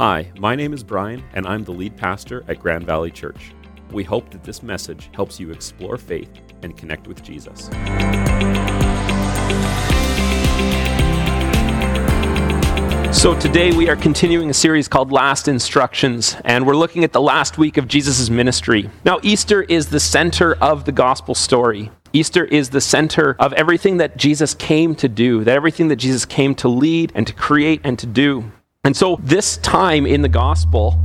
Hi, my name is Brian, and I'm the lead pastor at Grand Valley Church. We hope that this message helps you explore faith and connect with Jesus. So, today we are continuing a series called Last Instructions, and we're looking at the last week of Jesus' ministry. Now, Easter is the center of the gospel story. Easter is the center of everything that Jesus came to do, that everything that Jesus came to lead and to create and to do. And so, this time in the gospel,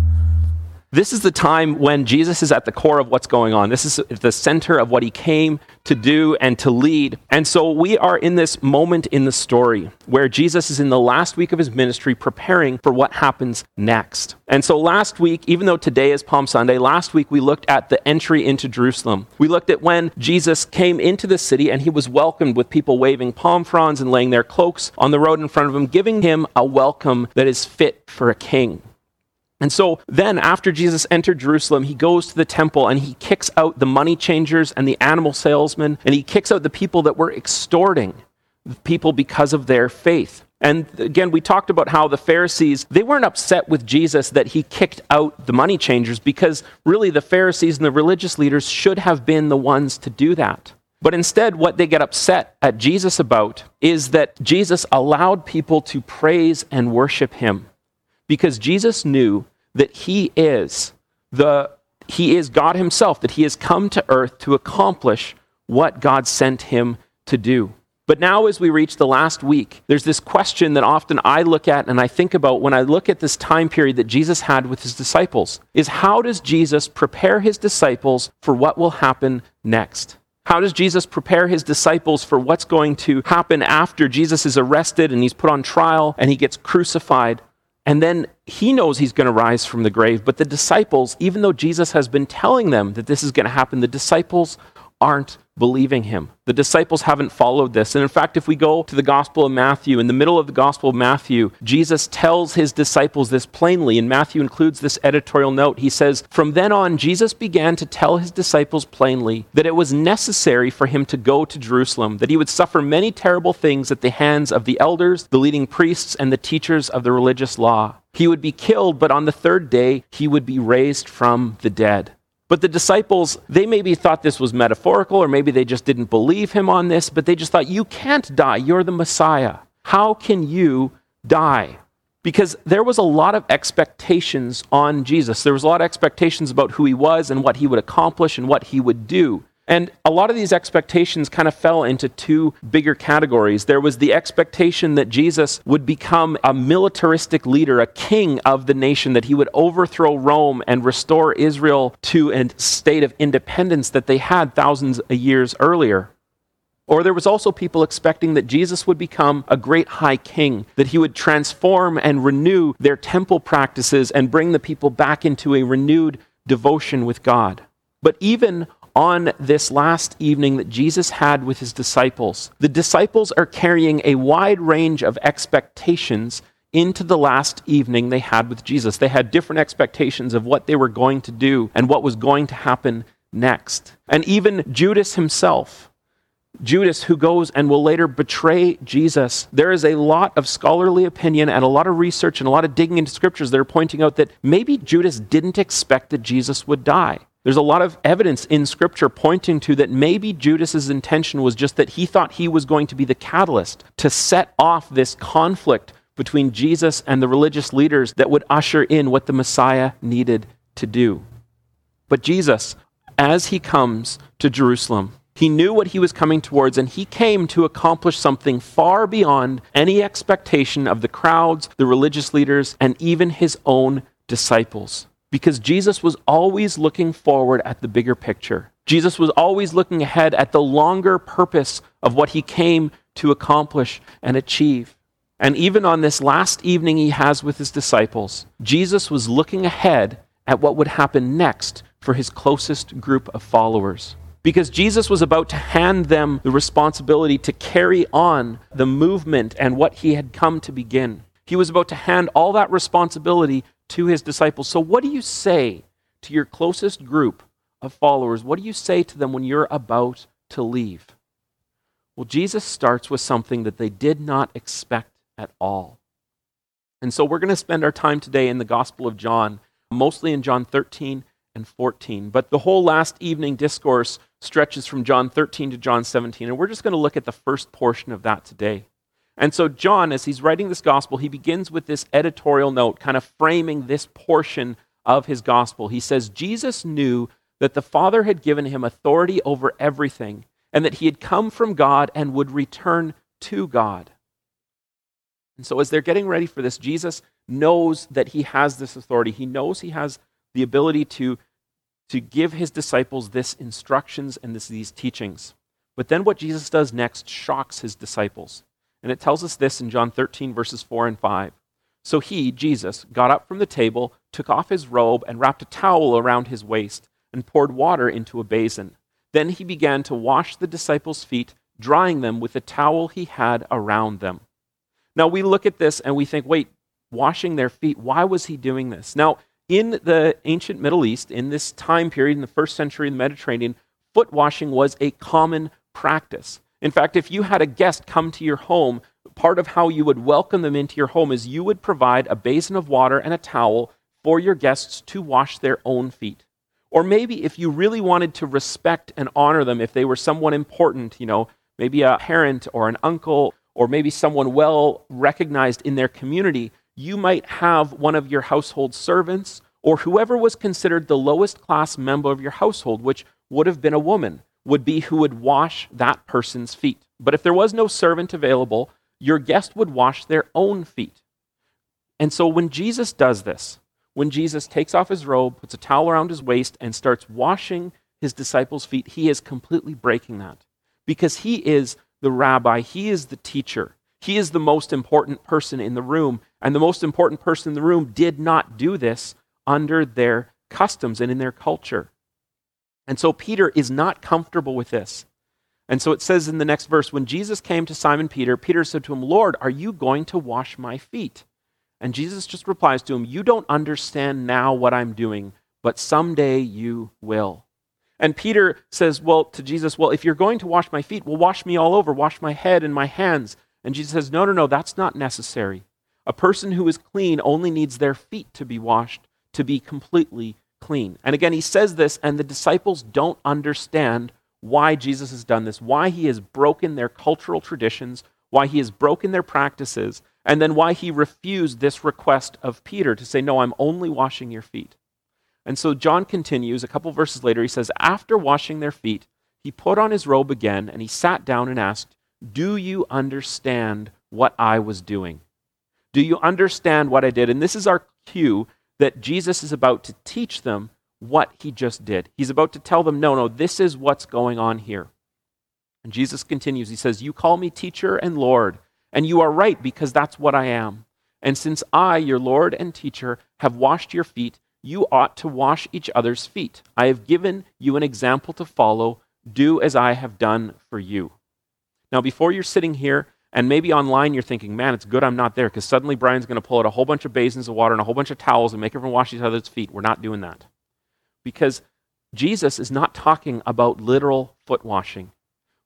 this is the time when Jesus is at the core of what's going on. This is the center of what he came to do and to lead. And so we are in this moment in the story where Jesus is in the last week of his ministry preparing for what happens next. And so last week, even though today is Palm Sunday, last week we looked at the entry into Jerusalem. We looked at when Jesus came into the city and he was welcomed with people waving palm fronds and laying their cloaks on the road in front of him, giving him a welcome that is fit for a king. And so then, after Jesus entered Jerusalem, he goes to the temple and he kicks out the money changers and the animal salesmen, and he kicks out the people that were extorting people because of their faith. And again, we talked about how the Pharisees, they weren't upset with Jesus that he kicked out the money changers because really the Pharisees and the religious leaders should have been the ones to do that. But instead, what they get upset at Jesus about is that Jesus allowed people to praise and worship him because Jesus knew that he is the he is God himself, that he has come to earth to accomplish what God sent him to do. But now, as we reach the last week, there's this question that often I look at and I think about when I look at this time period that Jesus had with his disciples is how does Jesus prepare his disciples for what will happen next? How does Jesus prepare his disciples for what's going to happen after Jesus is arrested and he's put on trial and he gets crucified? And then he knows he's going to rise from the grave. But the disciples, even though Jesus has been telling them that this is going to happen, the disciples aren't believing him. The disciples haven't followed this. And in fact, if we go to the Gospel of Matthew, in the middle of the Gospel of Matthew, Jesus tells his disciples this plainly. And Matthew includes this editorial note. He says, From then on, Jesus began to tell his disciples plainly that it was necessary for him to go to Jerusalem, that he would suffer many terrible things at the hands of the elders, the leading priests, and the teachers of the religious law. He would be killed, but on the third day, he would be raised from the dead. But the disciples, they maybe thought this was metaphorical, or maybe they just didn't believe him on this, but they just thought, You can't die. You're the Messiah. How can you die? Because there was a lot of expectations on Jesus. There was a lot of expectations about who he was and what he would accomplish and what he would do. And a lot of these expectations kind of fell into two bigger categories. There was the expectation that Jesus would become a militaristic leader, a king of the nation, that he would overthrow Rome and restore Israel to a state of independence that they had thousands of years earlier. Or there was also people expecting that Jesus would become a great high king, that he would transform and renew their temple practices and bring the people back into a renewed devotion with God. But even on this last evening that Jesus had with his disciples. The disciples are carrying a wide range of expectations into the last evening they had with Jesus. They had different expectations of what they were going to do and what was going to happen next. And even Judas himself, Judas, who goes and will later betray Jesus, there is a lot of scholarly opinion and a lot of research and a lot of digging into scriptures that are pointing out that maybe Judas didn't expect that Jesus would die. There's a lot of evidence in Scripture pointing to that maybe Judas's intention was just that he thought he was going to be the catalyst to set off this conflict between Jesus and the religious leaders that would usher in what the Messiah needed to do. But Jesus, as he comes to Jerusalem, he knew what he was coming towards, and he came to accomplish something far beyond any expectation of the crowds, the religious leaders, and even his own disciples because Jesus was always looking forward at the bigger picture. Jesus was always looking ahead at the longer purpose of what he came to accomplish and achieve. And even on this last evening he has with his disciples, Jesus was looking ahead at what would happen next for his closest group of followers. Because Jesus was about to hand them the responsibility to carry on the movement and what he had come to begin. He was about to hand all that responsibility to his disciples. So, what do you say to your closest group of followers? What do you say to them when you're about to leave? Well, Jesus starts with something that they did not expect at all. And so we're going to spend our time today in the Gospel of John, mostly in John 13 and 14. But the whole last evening discourse stretches from John 13 to John 17, and we're just going to look at the first portion of that today. And so, John, as he's writing this gospel, he begins with this editorial note, kind of framing this portion of his gospel. He says, Jesus knew that the Father had given him authority over everything, and that he had come from God and would return to God. And so, as they're getting ready for this, Jesus knows that he has this authority. He knows he has the ability to, to give his disciples this instructions and this, these teachings. But then what Jesus does next shocks his disciples. And it tells us this in John 13, verses 4 and 5. So he, Jesus, got up from the table, took off his robe, and wrapped a towel around his waist, and poured water into a basin. Then he began to wash the disciples' feet, drying them with the towel he had around them. Now we look at this and we think, wait, washing their feet, why was he doing this? Now, in the ancient Middle East, in this time period, in the first century of the Mediterranean, foot washing was a common practice. In fact, if you had a guest come to your home, part of how you would welcome them into your home is you would provide a basin of water and a towel for your guests to wash their own feet. Or maybe if you really wanted to respect and honor them, if they were someone important, you know, maybe a parent or an uncle, or maybe someone well recognized in their community, you might have one of your household servants or whoever was considered the lowest class member of your household, which would have been a woman, would be who would wash that person's feet. But if there was no servant available, your guest would wash their own feet. And so when Jesus does this, when Jesus takes off his robe, puts a towel around his waist, and starts washing his disciples' feet, he is completely breaking that. Because he is the rabbi, he is the teacher, he is the most important person in the room. And the most important person in the room did not do this under their customs and in their culture. And so Peter is not comfortable with this. And so it says in the next verse when Jesus came to Simon Peter, Peter said to him, Lord, are you going to wash my feet? And Jesus just replies to him, You don't understand now what I'm doing, but someday you will. And Peter says, Well, to Jesus, Well, if you're going to wash my feet, well, wash me all over, wash my head and my hands. And Jesus says, No, no, no, that's not necessary. A person who is clean only needs their feet to be washed to be completely clean. And again, he says this, and the disciples don't understand why Jesus has done this, why he has broken their cultural traditions, why he has broken their practices, and then why he refused this request of Peter to say, No, I'm only washing your feet. And so John continues, a couple verses later, he says, After washing their feet, he put on his robe again, and he sat down and asked, Do you understand what I was doing? Do you understand what I did? And this is our cue that Jesus is about to teach them what he just did. He's about to tell them, no, no, this is what's going on here. And Jesus continues. He says, You call me teacher and Lord, and you are right because that's what I am. And since I, your Lord and teacher, have washed your feet, you ought to wash each other's feet. I have given you an example to follow. Do as I have done for you. Now, before you're sitting here and maybe online you're thinking, man, it's good I'm not there because suddenly Brian's going to pull out a whole bunch of basins of water and a whole bunch of towels and make everyone wash each other's feet. We're not doing that. Because Jesus is not talking about literal foot washing.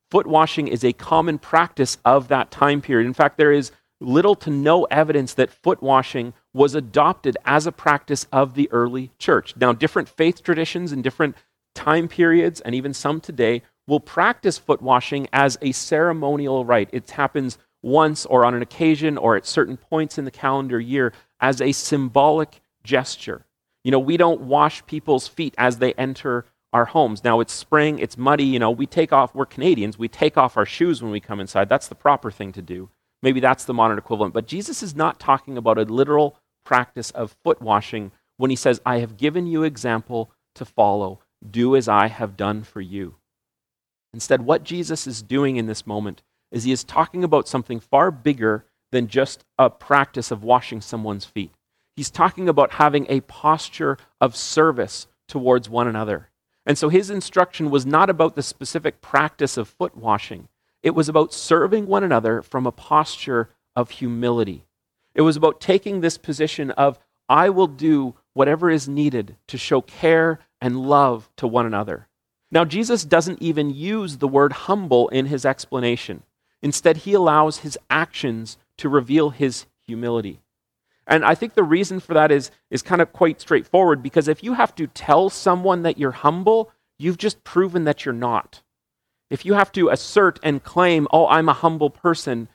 Foot washing is a common practice of that time period. In fact, there is little to no evidence that foot washing was adopted as a practice of the early church. Now, different faith traditions and different time periods, and even some today, will practice foot washing as a ceremonial rite. It happens once or on an occasion or at certain points in the calendar year as a symbolic gesture. You know, we don't wash people's feet as they enter our homes. Now it's spring, it's muddy, you know, we take off, we're Canadians, we take off our shoes when we come inside. That's the proper thing to do. Maybe that's the modern equivalent. But Jesus is not talking about a literal practice of foot washing when he says, I have given you example to follow. Do as I have done for you. Instead, what Jesus is doing in this moment is he is talking about something far bigger than just a practice of washing someone's feet. He's talking about having a posture of service towards one another. And so his instruction was not about the specific practice of foot washing, it was about serving one another from a posture of humility. It was about taking this position of, I will do whatever is needed to show care and love to one another. Now, Jesus doesn't even use the word humble in his explanation. Instead, he allows his actions to reveal his humility. And I think the reason for that is, is kind of quite straightforward because if you have to tell someone that you're humble, you've just proven that you're not. If you have to assert and claim, oh, I'm a humble person,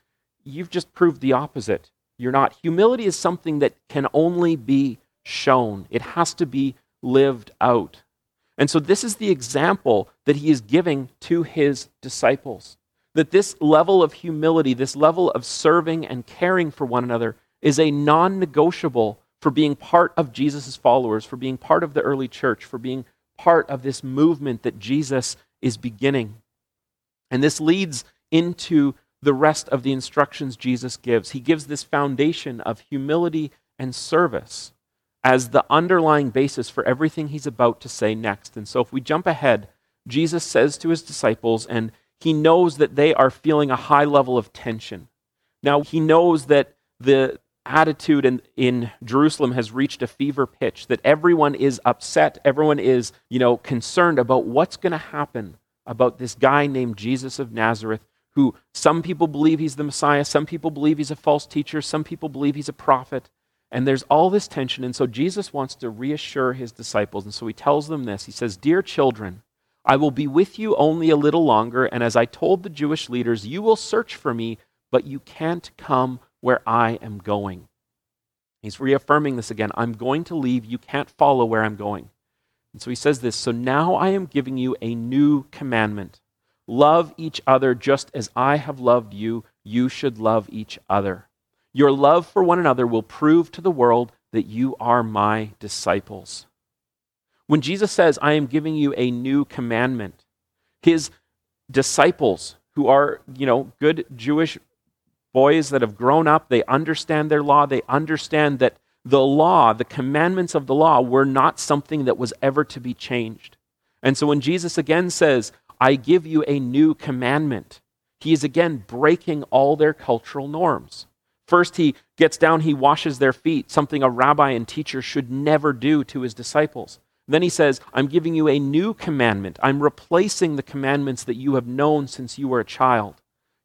you've just proved the opposite. You're not. Humility is something that can only be shown, it has to be lived out. And so, this is the example that he is giving to his disciples. That this level of humility, this level of serving and caring for one another, is a non negotiable for being part of Jesus' followers, for being part of the early church, for being part of this movement that Jesus is beginning. And this leads into the rest of the instructions Jesus gives. He gives this foundation of humility and service as the underlying basis for everything he's about to say next. And so if we jump ahead, Jesus says to his disciples, and he knows that they are feeling a high level of tension. Now, he knows that the attitude in, in Jerusalem has reached a fever pitch, that everyone is upset, everyone is, you know, concerned about what's going to happen about this guy named Jesus of Nazareth, who some people believe he's the Messiah, some people believe he's a false teacher, some people believe he's a prophet. And there's all this tension. And so Jesus wants to reassure his disciples. And so he tells them this He says, Dear children, I will be with you only a little longer. And as I told the Jewish leaders, you will search for me, but you can't come where I am going. He's reaffirming this again. I'm going to leave. You can't follow where I'm going. And so he says this So now I am giving you a new commandment love each other just as I have loved you. You should love each other. Your love for one another will prove to the world that you are my disciples. When Jesus says, I am giving you a new commandment, his disciples, who are, you know, good Jewish boys that have grown up, they understand their law, they understand that the law, the commandments of the law, were not something that was ever to be changed. And so when Jesus again says, I give you a new commandment, he is again breaking all their cultural norms. First, he gets down, he washes their feet, something a rabbi and teacher should never do to his disciples. Then he says, I'm giving you a new commandment. I'm replacing the commandments that you have known since you were a child.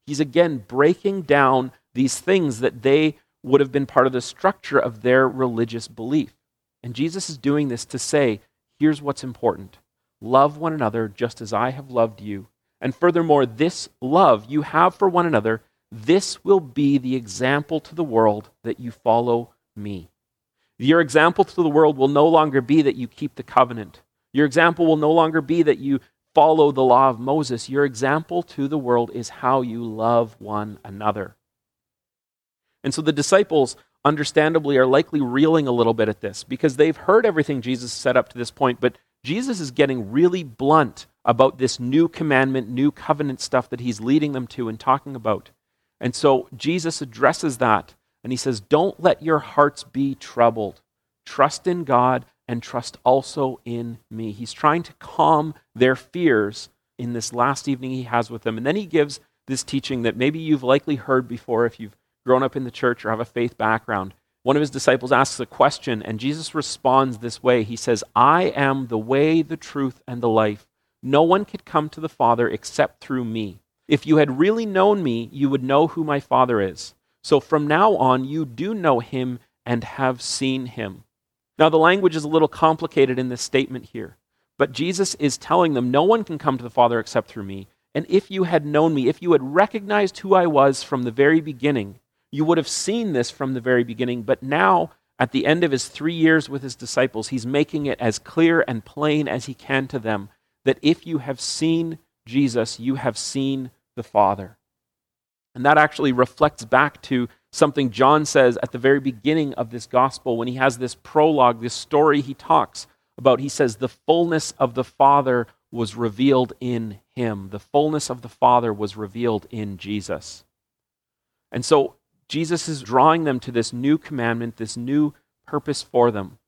He's again breaking down these things that they would have been part of the structure of their religious belief. And Jesus is doing this to say, here's what's important love one another just as I have loved you. And furthermore, this love you have for one another this will be the example to the world that you follow me. Your example to the world will no longer be that you keep the covenant. Your example will no longer be that you follow the law of Moses. Your example to the world is how you love one another. And so the disciples, understandably, are likely reeling a little bit at this because they've heard everything Jesus said up to this point, but Jesus is getting really blunt about this new commandment, new covenant stuff that he's leading them to and talking about. And so Jesus addresses that and he says, Don't let your hearts be troubled. Trust in God and trust also in me. He's trying to calm their fears in this last evening he has with them. And then he gives this teaching that maybe you've likely heard before if you've grown up in the church or have a faith background. One of his disciples asks a question, and Jesus responds this way He says, I am the way, the truth, and the life. No one can come to the Father except through me. If you had really known me, you would know who my Father is. So from now on, you do know him and have seen him. Now, the language is a little complicated in this statement here, but Jesus is telling them, No one can come to the Father except through me. And if you had known me, if you had recognized who I was from the very beginning, you would have seen this from the very beginning. But now, at the end of his three years with his disciples, he's making it as clear and plain as he can to them that if you have seen Jesus, you have seen the Father. And that actually reflects back to something John says at the very beginning of this gospel when he has this prologue, this story he talks about. He says, The fullness of the Father was revealed in him. The fullness of the Father was revealed in Jesus. And so Jesus is drawing them to this new commandment, this new purpose for them.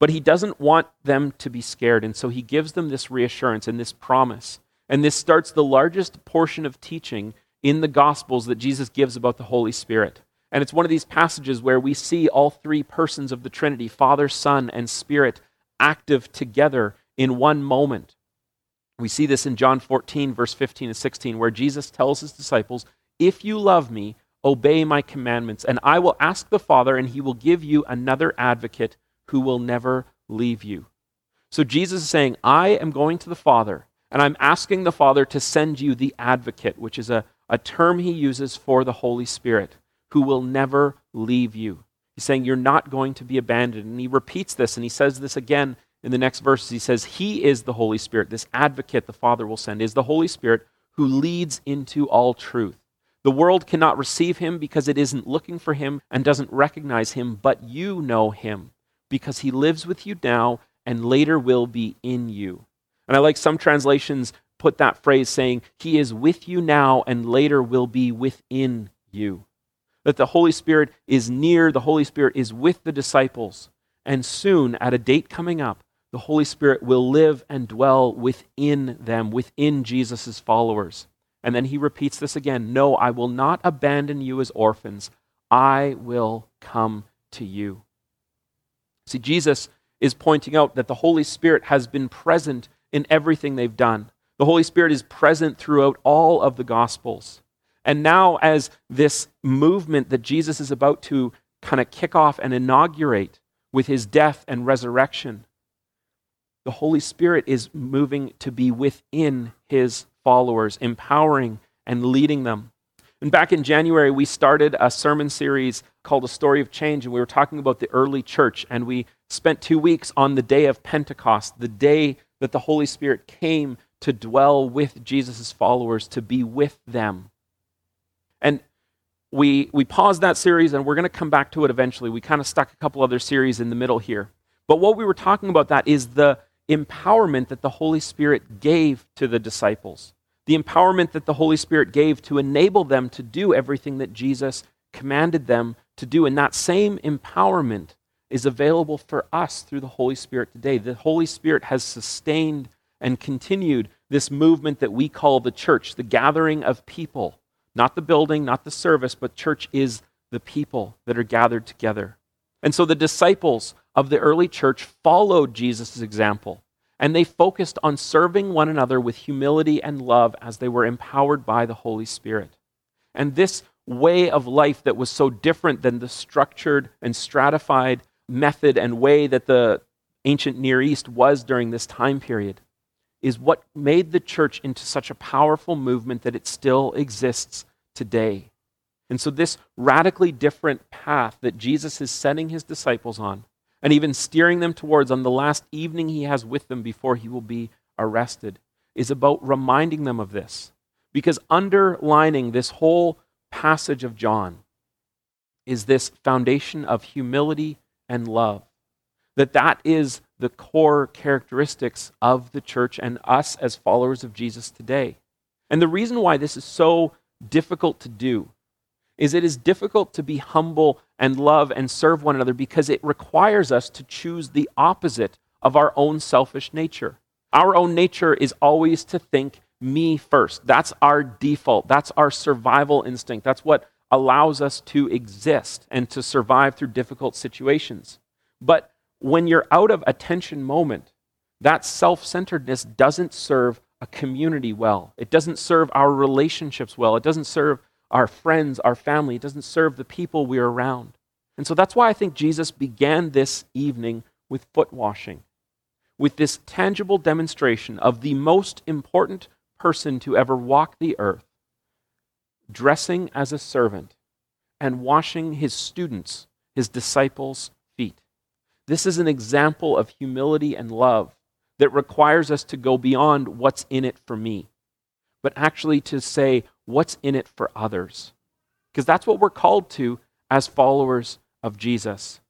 But he doesn't want them to be scared. And so he gives them this reassurance and this promise and this starts the largest portion of teaching in the Gospels that Jesus gives about the Holy Spirit. And it's one of these passages where we see all three persons of the Trinity, Father, Son, and Spirit, active together in one moment. We see this in John 14, verse 15 and 16, where Jesus tells his disciples, If you love me, obey my commandments, and I will ask the Father, and he will give you another advocate who will never leave you. So Jesus is saying, I am going to the Father, and I'm asking the Father to send you the advocate, which is a, a term he uses for the Holy Spirit, who will never leave you. He's saying, You're not going to be abandoned. And he repeats this, and he says this again in the next verses. He says, He is the Holy Spirit. This advocate the Father will send is the Holy Spirit who leads into all truth. The world cannot receive him because it isn't looking for him and doesn't recognize him, but you know him because he lives with you now and later will be in you. And I like some translations put that phrase saying, He is with you now and later will be within you. That the Holy Spirit is near, the Holy Spirit is with the disciples, and soon, at a date coming up, the Holy Spirit will live and dwell within them, within Jesus' followers. And then he repeats this again No, I will not abandon you as orphans. I will come to you. See, Jesus is pointing out that the Holy Spirit has been present in everything they've done. The Holy Spirit is present throughout all of the Gospels. And now, as this movement that Jesus is about to kind of kick off and inaugurate with his death and resurrection, the Holy Spirit is moving to be within his followers, empowering and leading them. And back in January, we started a sermon series called A Story of Change, and we were talking about the early church. And we spent two weeks on the day of Pentecost, the day that the Holy Spirit came to dwell with Jesus' followers, to be with them. And we, we paused that series, and we're going to come back to it eventually. We kind of stuck a couple other series in the middle here. But what we were talking about that is the empowerment that the Holy Spirit gave to the disciples, the empowerment that the Holy Spirit gave to enable them to do everything that Jesus commanded them to do. And that same empowerment is available for us through the Holy Spirit today. The Holy Spirit has sustained and continued this movement that we call the church, the gathering of people. Not the building, not the service, but church is the people that are gathered together. And so the disciples of the early church followed Jesus' example, and they focused on serving one another with humility and love as they were empowered by the Holy Spirit. And this way of life that was so different than the structured and stratified method and way that the ancient Near East was during this time period is what made the church into such a powerful movement that it still exists today. And so, this radically different path that Jesus is setting his disciples on, and even steering them towards on the last evening he has with them before he will be arrested, is about reminding them of this. Because underlining this whole passage of John is this foundation of humility and love. That that is the core characteristics of the church and us as followers of Jesus today. And the reason why this is so difficult to do is it is difficult to be humble and love and serve one another because it requires us to choose the opposite of our own selfish nature. Our own nature is always to think me first. That's our default. That's our survival instinct. That's what allows us to exist and to survive through difficult situations. But when you're out of attention moment, that self centeredness doesn't serve a community well. It doesn't serve our relationships well. It doesn't serve our friends, our family. It doesn't serve the people we're around. And so that's why I think Jesus began this evening with foot washing, with this tangible demonstration of the most important person to ever walk the earth, dressing as a servant and washing his students, his disciples' feet. This is an example of humility and love that requires us to go beyond what's in it for me, but actually to say, what's in it for others? Because that's what we're called to as followers of Jesus.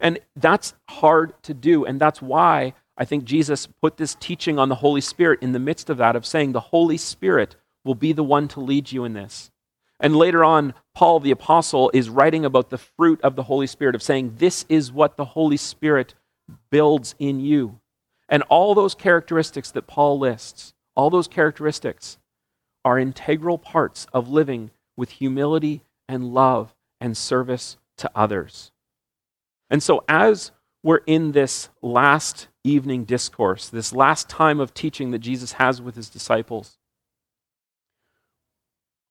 And that's hard to do. And that's why I think Jesus put this teaching on the Holy Spirit in the midst of that, of saying the Holy Spirit will be the one to lead you in this. And later on, Paul the Apostle is writing about the fruit of the Holy Spirit, of saying, This is what the Holy Spirit builds in you. And all those characteristics that Paul lists, all those characteristics are integral parts of living with humility and love and service to others. And so, as we're in this last evening discourse, this last time of teaching that Jesus has with his disciples,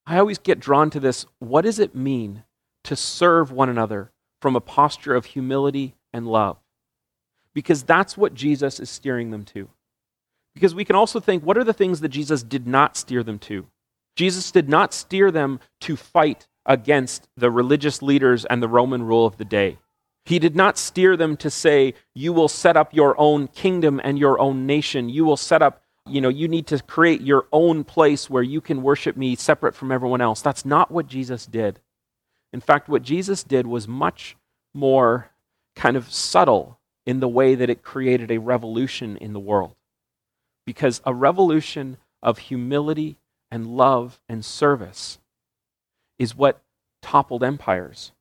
I always get drawn to this what does it mean to serve one another from a posture of humility and love? Because that's what Jesus is steering them to. Because we can also think what are the things that Jesus did not steer them to? Jesus did not steer them to fight against the religious leaders and the Roman rule of the day. He did not steer them to say, You will set up your own kingdom and your own nation. You will set up, you know, you need to create your own place where you can worship me separate from everyone else. That's not what Jesus did. In fact, what Jesus did was much more kind of subtle in the way that it created a revolution in the world. Because a revolution of humility and love and service is what toppled empires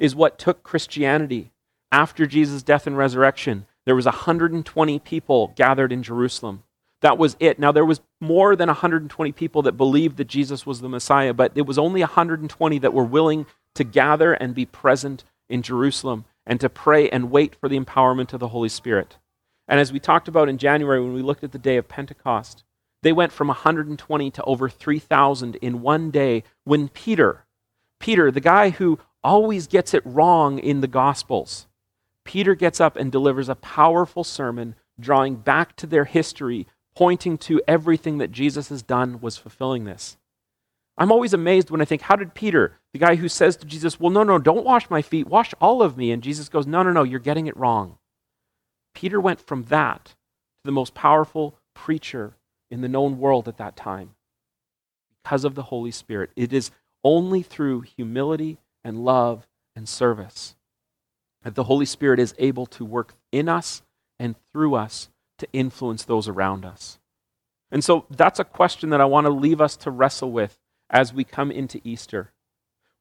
is what took Christianity after Jesus' death and resurrection. There was 120 people gathered in Jerusalem. That was it. Now there was more than 120 people that believed that Jesus was the Messiah, but it was only 120 that were willing to gather and be present in Jerusalem and to pray and wait for the empowerment of the Holy Spirit. And as we talked about in January when we looked at the day of Pentecost, they went from 120 to over 3,000 in one day when Peter, Peter, the guy who always gets it wrong in the Gospels. Peter gets up and delivers a powerful sermon, drawing back to their history, pointing to everything that Jesus has done was fulfilling this. I'm always amazed when I think, how did Peter, the guy who says to Jesus, Well, no, no, don't wash my feet, wash all of me? And Jesus goes, No, no, no, you're getting it wrong. Peter went from that to the most powerful preacher in the known world at that time because of the Holy Spirit. It is only through humility and love and service. That the Holy Spirit is able to work in us and through us to influence those around us. And so that's a question that I want to leave us to wrestle with as we come into Easter.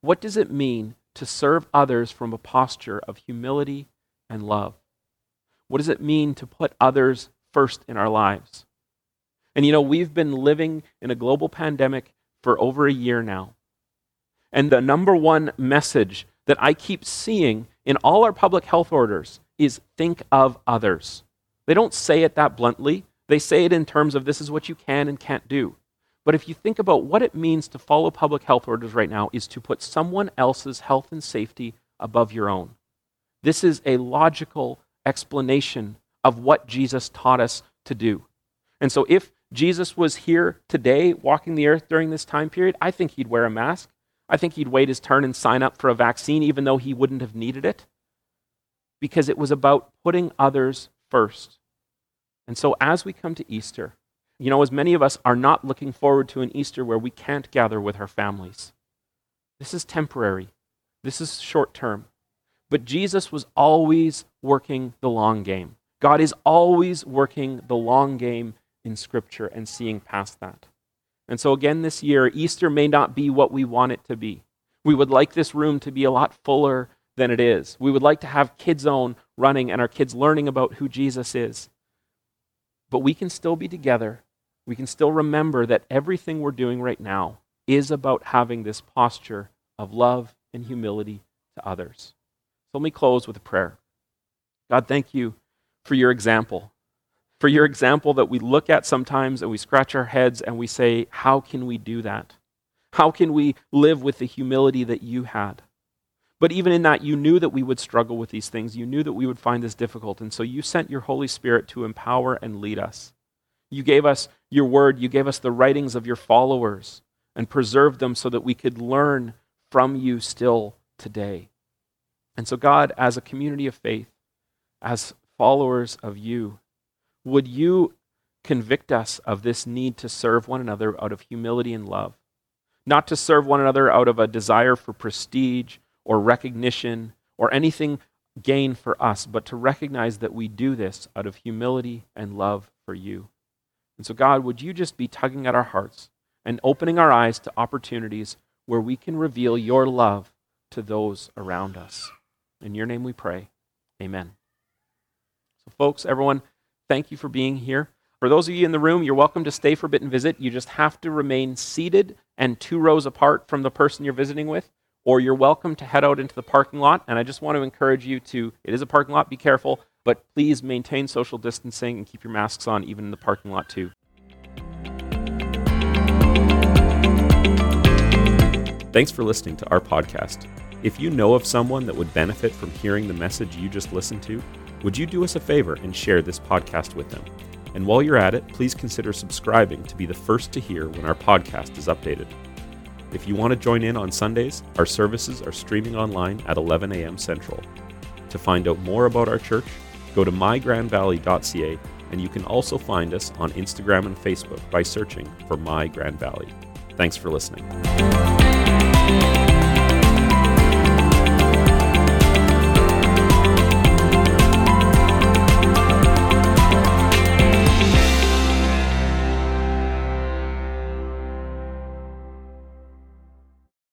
What does it mean to serve others from a posture of humility and love? What does it mean to put others first in our lives? And you know, we've been living in a global pandemic for over a year now. And the number one message that I keep seeing in all our public health orders is think of others. They don't say it that bluntly. They say it in terms of this is what you can and can't do. But if you think about what it means to follow public health orders right now is to put someone else's health and safety above your own. This is a logical explanation of what Jesus taught us to do. And so if Jesus was here today walking the earth during this time period, I think he'd wear a mask. I think he'd wait his turn and sign up for a vaccine, even though he wouldn't have needed it, because it was about putting others first. And so, as we come to Easter, you know, as many of us are not looking forward to an Easter where we can't gather with our families, this is temporary, this is short term. But Jesus was always working the long game. God is always working the long game in Scripture and seeing past that. And so, again, this year, Easter may not be what we want it to be. We would like this room to be a lot fuller than it is. We would like to have Kids Zone running and our kids learning about who Jesus is. But we can still be together. We can still remember that everything we're doing right now is about having this posture of love and humility to others. So let me close with a prayer. God, thank you for your example for your example that we look at sometimes and we scratch our heads and we say, How can we do that? How can we live with the humility that you had? But even in that, you knew that we would struggle with these things. You knew that we would find this difficult. And so you sent your Holy Spirit to empower and lead us. You gave us your word, you gave us the writings of your followers and preserved them so that we could learn from you still today. And so, God, as a community of faith, as followers of you, would you convict us of this need to serve one another out of humility and love? Not to serve one another out of a desire for prestige or recognition or anything gain for us, but to recognize that we do this out of humility and love for you. And so, God, would you just be tugging at our hearts and opening our eyes to opportunities where we can reveal your love to those around us? In your name we pray. Amen. So, folks, everyone, Thank you for being here. For those of you in the room, you're welcome to stay for a bit and visit. You just have to remain seated and two rows apart from the person you're visiting with, or you're welcome to head out into the parking lot. And I just want to encourage you to, it is a parking lot, be careful, but please maintain social distancing and keep your masks on even in the parking lot too. Thanks for listening to our podcast. If you know of someone that would benefit from hearing the message you just listened to, would you do us a favor and share this podcast with them? And while you're at it, please consider subscribing to be the first to hear when our podcast is updated. If you want to join in on Sundays, our services are streaming online at 11 a.m. Central. To find out more about our church, go to mygrandvalley.ca and you can also find us on Instagram and Facebook by searching for My Grand Valley. Thanks for listening.